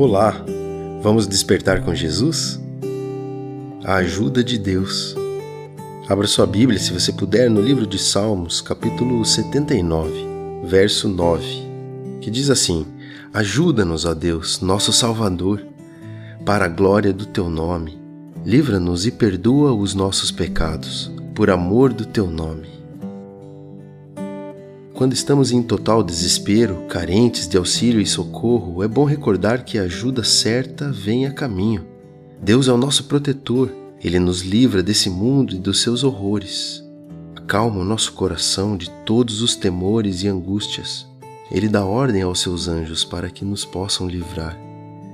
Olá, vamos despertar com Jesus? A ajuda de Deus. Abra sua Bíblia, se você puder, no livro de Salmos, capítulo 79, verso 9, que diz assim: Ajuda-nos, ó Deus, nosso Salvador, para a glória do teu nome. Livra-nos e perdoa os nossos pecados, por amor do teu nome. Quando estamos em total desespero, carentes de auxílio e socorro, é bom recordar que a ajuda certa vem a caminho. Deus é o nosso protetor, ele nos livra desse mundo e dos seus horrores. Acalma o nosso coração de todos os temores e angústias. Ele dá ordem aos seus anjos para que nos possam livrar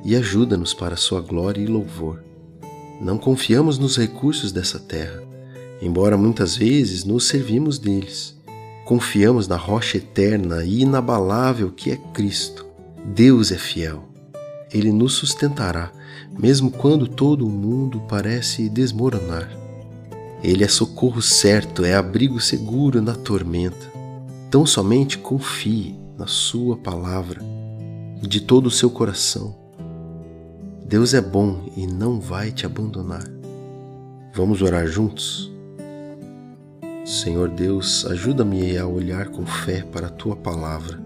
e ajuda-nos para sua glória e louvor. Não confiamos nos recursos dessa terra, embora muitas vezes nos servimos deles. Confiamos na rocha eterna e inabalável que é Cristo. Deus é fiel. Ele nos sustentará, mesmo quando todo o mundo parece desmoronar. Ele é socorro certo, é abrigo seguro na tormenta. Tão somente confie na Sua palavra de todo o seu coração. Deus é bom e não vai te abandonar. Vamos orar juntos? Senhor Deus, ajuda-me a olhar com fé para a tua palavra.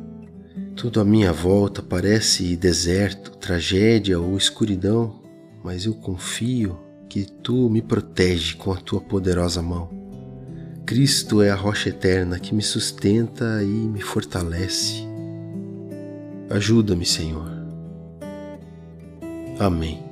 Tudo à minha volta parece deserto, tragédia ou escuridão, mas eu confio que tu me protege com a tua poderosa mão. Cristo é a rocha eterna que me sustenta e me fortalece. Ajuda-me, Senhor. Amém.